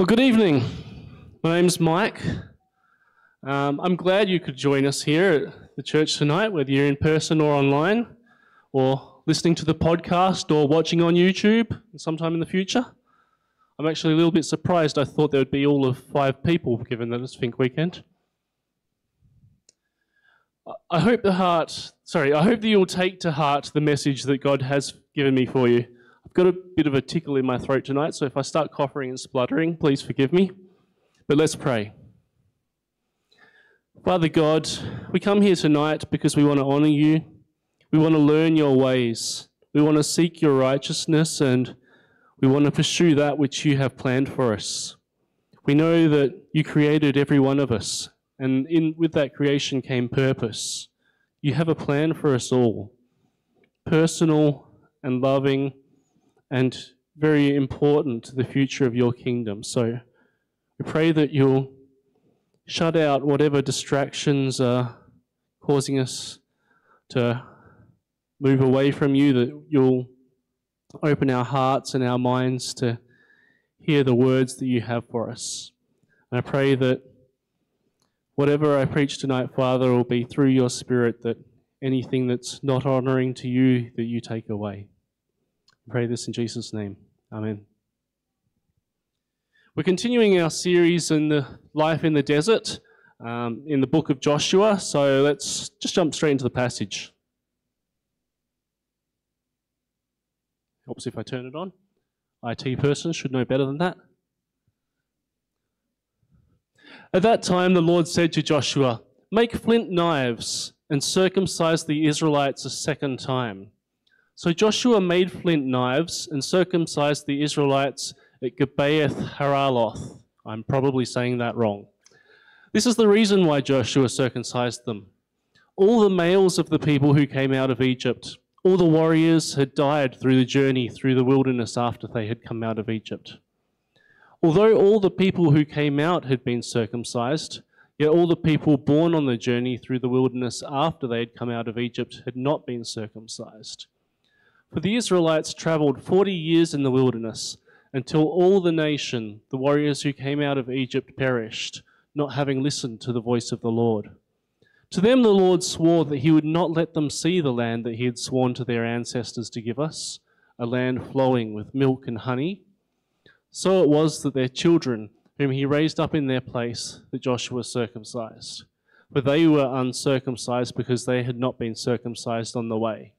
Well, good evening. My name's Mike. Um, I'm glad you could join us here at the church tonight, whether you're in person or online, or listening to the podcast or watching on YouTube sometime in the future. I'm actually a little bit surprised. I thought there would be all of five people, given that it's Think Weekend. I hope the heart, sorry, I hope that you'll take to heart the message that God has given me for you. Got a bit of a tickle in my throat tonight, so if I start coughing and spluttering, please forgive me. But let's pray. Father God, we come here tonight because we want to honor you. We want to learn your ways. We want to seek your righteousness and we want to pursue that which you have planned for us. We know that you created every one of us, and in, with that creation came purpose. You have a plan for us all personal and loving and very important to the future of your kingdom. So we pray that you'll shut out whatever distractions are causing us to move away from you, that you'll open our hearts and our minds to hear the words that you have for us. And I pray that whatever I preach tonight, Father, will be through your Spirit that anything that's not honoring to you, that you take away. Pray this in Jesus' name. Amen. We're continuing our series in the life in the desert um, in the book of Joshua. So let's just jump straight into the passage. Helps if I turn it on. IT person should know better than that. At that time, the Lord said to Joshua, Make flint knives and circumcise the Israelites a second time. So Joshua made flint knives and circumcised the Israelites at Gibeath Haraloth. I'm probably saying that wrong. This is the reason why Joshua circumcised them. All the males of the people who came out of Egypt, all the warriors had died through the journey through the wilderness after they had come out of Egypt. Although all the people who came out had been circumcised, yet all the people born on the journey through the wilderness after they had come out of Egypt had not been circumcised. For the Israelites traveled 40 years in the wilderness until all the nation, the warriors who came out of Egypt, perished, not having listened to the voice of the Lord. To them the Lord swore that he would not let them see the land that he had sworn to their ancestors to give us, a land flowing with milk and honey. So it was that their children, whom he raised up in their place, that Joshua circumcised. For they were uncircumcised because they had not been circumcised on the way.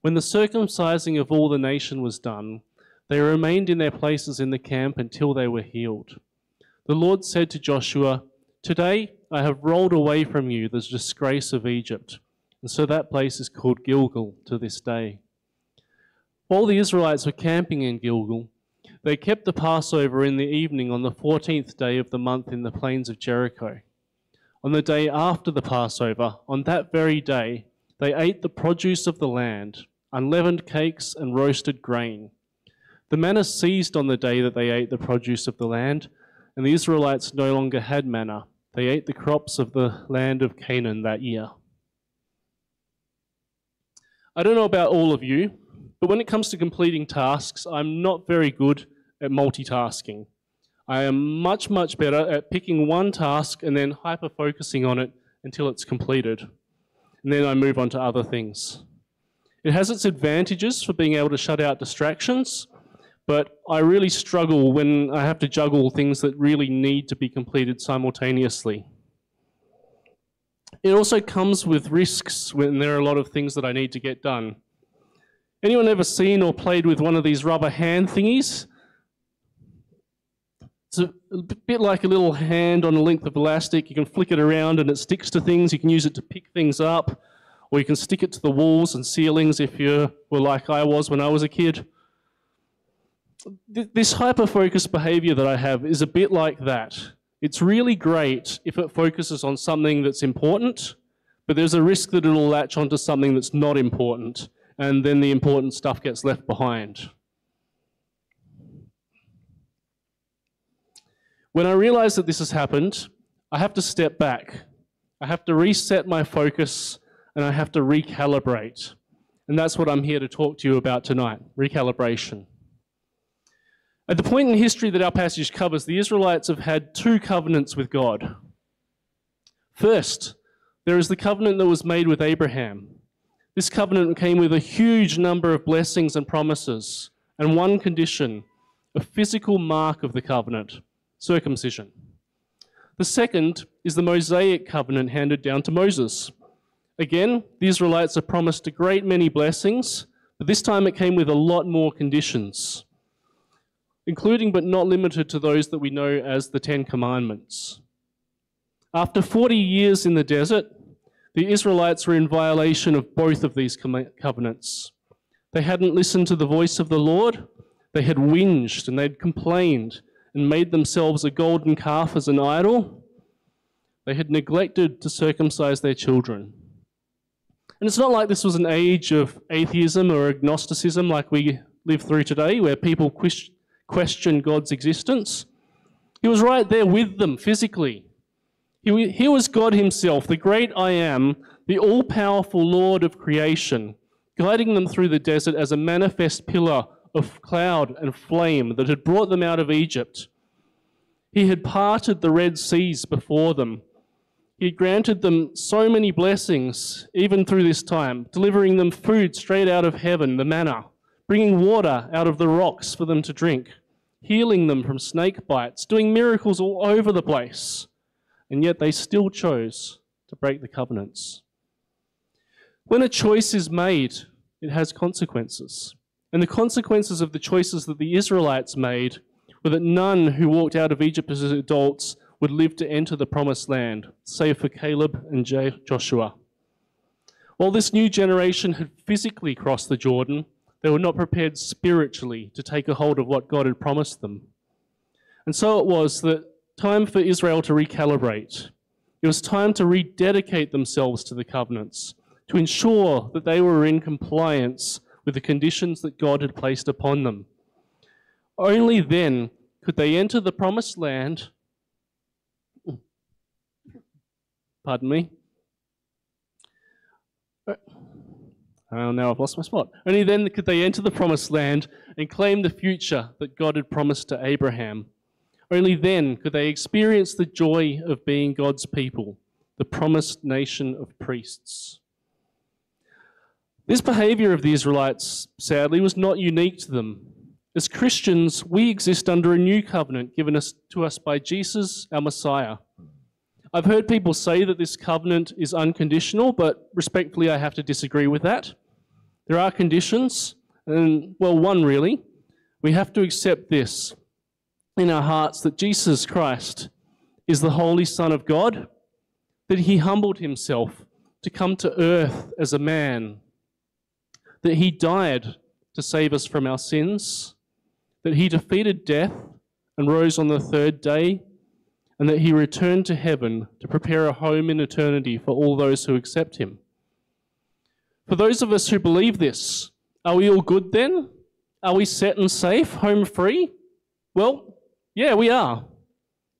When the circumcising of all the nation was done, they remained in their places in the camp until they were healed. The Lord said to Joshua, Today I have rolled away from you the disgrace of Egypt. And so that place is called Gilgal to this day. While the Israelites were camping in Gilgal, they kept the Passover in the evening on the 14th day of the month in the plains of Jericho. On the day after the Passover, on that very day, they ate the produce of the land, unleavened cakes and roasted grain. The manna ceased on the day that they ate the produce of the land, and the Israelites no longer had manna. They ate the crops of the land of Canaan that year. I don't know about all of you, but when it comes to completing tasks, I'm not very good at multitasking. I am much, much better at picking one task and then hyper focusing on it until it's completed and then I move on to other things. It has its advantages for being able to shut out distractions, but I really struggle when I have to juggle things that really need to be completed simultaneously. It also comes with risks when there are a lot of things that I need to get done. Anyone ever seen or played with one of these rubber hand thingies? It's a, bit like a little hand on a length of elastic. You can flick it around and it sticks to things. You can use it to pick things up, or you can stick it to the walls and ceilings if you were like I was when I was a kid. This hyper-focused behavior that I have is a bit like that. It's really great if it focuses on something that's important, but there's a risk that it'll latch onto something that's not important, and then the important stuff gets left behind. When I realize that this has happened, I have to step back. I have to reset my focus and I have to recalibrate. And that's what I'm here to talk to you about tonight recalibration. At the point in history that our passage covers, the Israelites have had two covenants with God. First, there is the covenant that was made with Abraham. This covenant came with a huge number of blessings and promises, and one condition a physical mark of the covenant circumcision. The second is the Mosaic covenant handed down to Moses. Again, the Israelites are promised a great many blessings, but this time it came with a lot more conditions, including but not limited to those that we know as the Ten Commandments. After 40 years in the desert, the Israelites were in violation of both of these covenants. They hadn't listened to the voice of the Lord, they had whinged and they'd complained and made themselves a golden calf as an idol. They had neglected to circumcise their children. And it's not like this was an age of atheism or agnosticism like we live through today, where people question God's existence. He was right there with them physically. He, he was God Himself, the great I am, the all powerful Lord of creation, guiding them through the desert as a manifest pillar of cloud and flame that had brought them out of Egypt. He had parted the Red Seas before them. He had granted them so many blessings, even through this time, delivering them food straight out of heaven, the manna, bringing water out of the rocks for them to drink, healing them from snake bites, doing miracles all over the place. And yet they still chose to break the covenants. When a choice is made, it has consequences. And the consequences of the choices that the Israelites made were that none who walked out of Egypt as adults would live to enter the promised land, save for Caleb and Joshua. While this new generation had physically crossed the Jordan, they were not prepared spiritually to take a hold of what God had promised them. And so it was that time for Israel to recalibrate. It was time to rededicate themselves to the covenants, to ensure that they were in compliance with the conditions that God had placed upon them. Only then could they enter the promised land. Pardon me. Oh, now I've lost my spot. Only then could they enter the promised land and claim the future that God had promised to Abraham. Only then could they experience the joy of being God's people, the promised nation of priests. This behavior of the Israelites, sadly, was not unique to them. As Christians, we exist under a new covenant given us, to us by Jesus, our Messiah. I've heard people say that this covenant is unconditional, but respectfully, I have to disagree with that. There are conditions, and well, one really. We have to accept this in our hearts that Jesus Christ is the Holy Son of God, that he humbled himself to come to earth as a man that he died to save us from our sins, that he defeated death and rose on the third day, and that he returned to heaven to prepare a home in eternity for all those who accept him. For those of us who believe this, are we all good then? Are we set and safe, home free? Well, yeah, we are.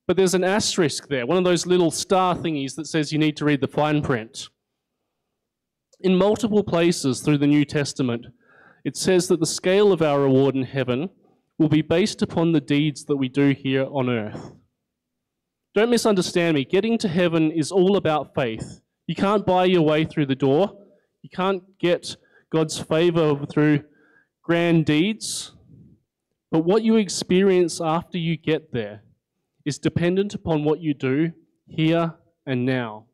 But there's an asterisk there, one of those little star thingies that says you need to read the fine print. In multiple places through the New Testament, it says that the scale of our reward in heaven will be based upon the deeds that we do here on earth. Don't misunderstand me. Getting to heaven is all about faith. You can't buy your way through the door. You can't get God's favor through grand deeds. But what you experience after you get there is dependent upon what you do here and now.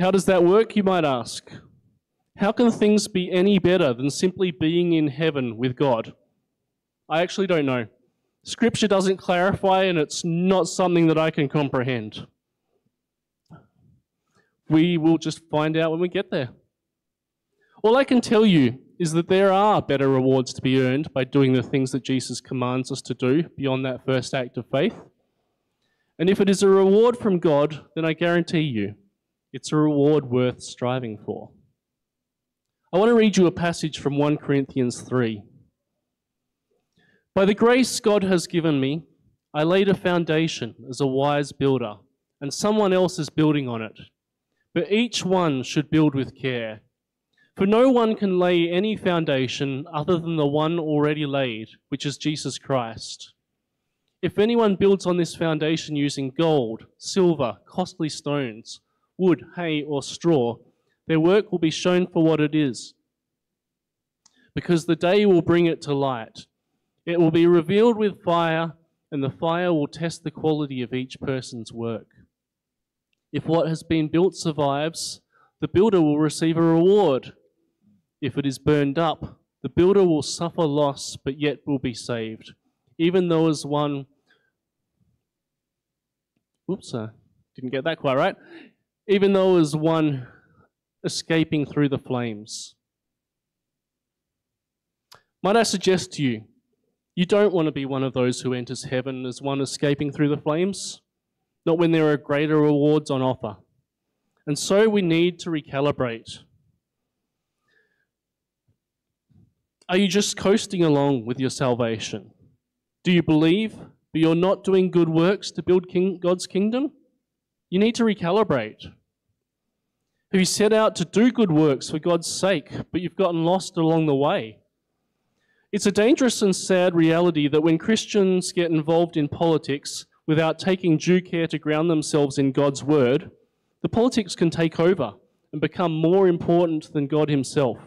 How does that work, you might ask? How can things be any better than simply being in heaven with God? I actually don't know. Scripture doesn't clarify, and it's not something that I can comprehend. We will just find out when we get there. All I can tell you is that there are better rewards to be earned by doing the things that Jesus commands us to do beyond that first act of faith. And if it is a reward from God, then I guarantee you it's a reward worth striving for. I want to read you a passage from 1 Corinthians 3. By the grace God has given me, I laid a foundation as a wise builder, and someone else is building on it. But each one should build with care. For no one can lay any foundation other than the one already laid, which is Jesus Christ. If anyone builds on this foundation using gold, silver, costly stones, wood, hay, or straw, their work will be shown for what it is, because the day will bring it to light. It will be revealed with fire, and the fire will test the quality of each person's work. If what has been built survives, the builder will receive a reward. If it is burned up, the builder will suffer loss, but yet will be saved, even though as one. Whoops, uh, didn't get that quite right. Even though as one escaping through the flames. Might I suggest to you, you don't want to be one of those who enters heaven as one escaping through the flames, not when there are greater rewards on offer. And so we need to recalibrate. Are you just coasting along with your salvation? Do you believe, but you're not doing good works to build king, God's kingdom? You need to recalibrate. You set out to do good works for God's sake, but you've gotten lost along the way? It's a dangerous and sad reality that when Christians get involved in politics without taking due care to ground themselves in God's word, the politics can take over and become more important than God Himself.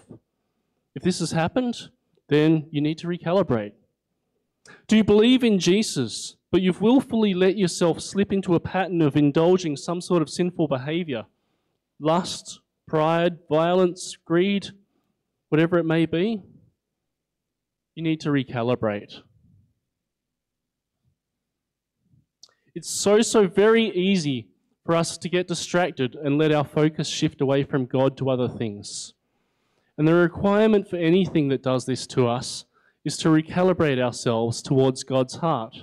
If this has happened, then you need to recalibrate. Do you believe in Jesus, but you've willfully let yourself slip into a pattern of indulging some sort of sinful behavior? Lust, pride, violence, greed, whatever it may be? You need to recalibrate. It's so, so very easy for us to get distracted and let our focus shift away from God to other things. And the requirement for anything that does this to us is to recalibrate ourselves towards God's heart.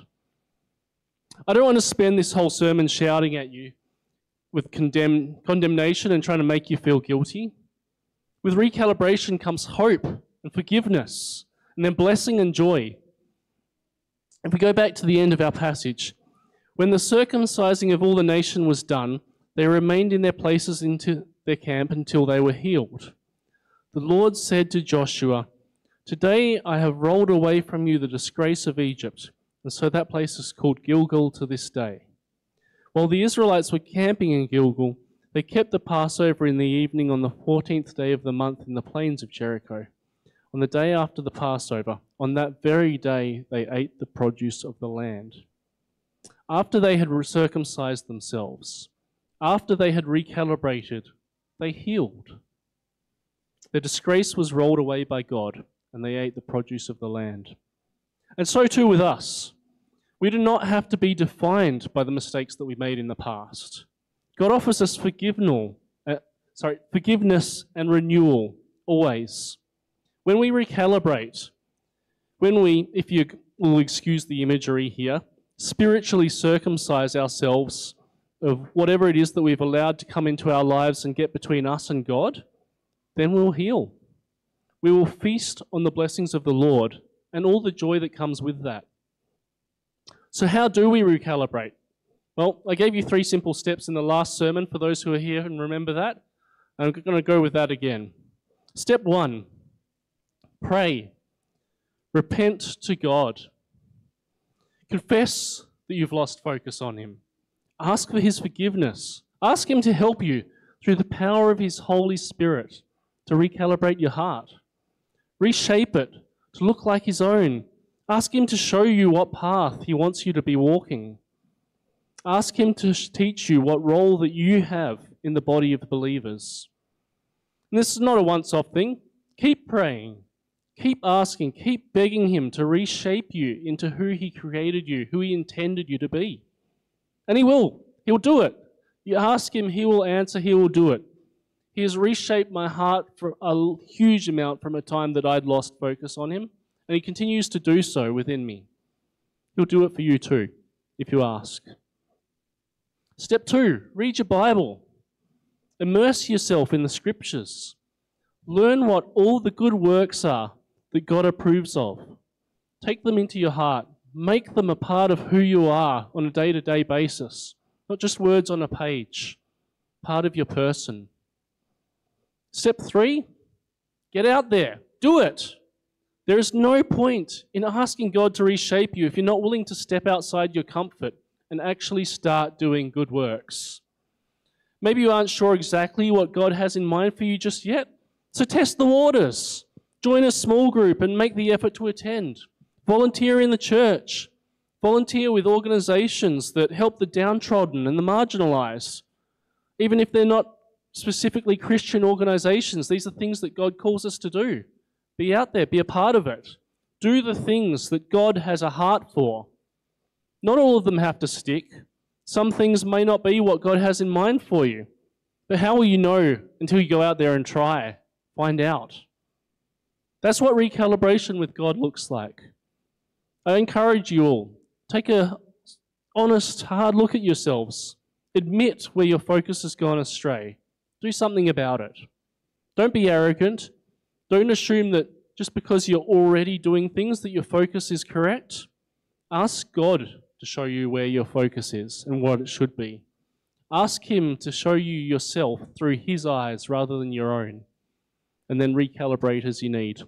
I don't want to spend this whole sermon shouting at you with condemn, condemnation and trying to make you feel guilty. With recalibration comes hope and forgiveness, and then blessing and joy. If we go back to the end of our passage, when the circumcising of all the nation was done, they remained in their places into their camp until they were healed. The Lord said to Joshua, Today I have rolled away from you the disgrace of Egypt. And so that place is called Gilgal to this day. While the Israelites were camping in Gilgal, they kept the Passover in the evening on the 14th day of the month in the plains of Jericho. On the day after the Passover, on that very day, they ate the produce of the land after they had circumcised themselves, after they had recalibrated, they healed. Their disgrace was rolled away by God, and they ate the produce of the land. And so too with us. We do not have to be defined by the mistakes that we made in the past. God offers us forgiveness, uh, sorry, forgiveness and renewal always. When we recalibrate, when we, if you will excuse the imagery here, spiritually circumcise ourselves of whatever it is that we've allowed to come into our lives and get between us and God, then we'll heal. We will feast on the blessings of the Lord and all the joy that comes with that. So, how do we recalibrate? Well, I gave you three simple steps in the last sermon for those who are here and remember that. I'm going to go with that again. Step one pray, repent to God. Confess that you've lost focus on Him. Ask for His forgiveness. Ask Him to help you through the power of His Holy Spirit to recalibrate your heart, reshape it to look like His own. Ask Him to show you what path He wants you to be walking. Ask Him to teach you what role that you have in the body of believers. And this is not a once off thing. Keep praying. Keep asking, keep begging Him to reshape you into who He created you, who He intended you to be. And He will. He'll do it. You ask Him, He will answer, He will do it. He has reshaped my heart for a huge amount from a time that I'd lost focus on Him, and He continues to do so within me. He'll do it for you too, if you ask. Step two read your Bible. Immerse yourself in the Scriptures. Learn what all the good works are that God approves of. Take them into your heart. Make them a part of who you are on a day to day basis, not just words on a page, part of your person. Step three Get out there, do it. There is no point in asking God to reshape you if you're not willing to step outside your comfort and actually start doing good works. Maybe you aren't sure exactly what God has in mind for you just yet, so test the waters. Join a small group and make the effort to attend. Volunteer in the church. Volunteer with organizations that help the downtrodden and the marginalized. Even if they're not specifically Christian organizations, these are things that God calls us to do. Be out there, be a part of it. Do the things that God has a heart for. Not all of them have to stick. Some things may not be what God has in mind for you. But how will you know until you go out there and try? Find out. That's what recalibration with God looks like. I encourage you all, take a honest, hard look at yourselves. Admit where your focus has gone astray. Do something about it. Don't be arrogant. Don't assume that just because you're already doing things that your focus is correct. Ask God to show you where your focus is and what it should be. Ask Him to show you yourself through His eyes rather than your own, and then recalibrate as you need.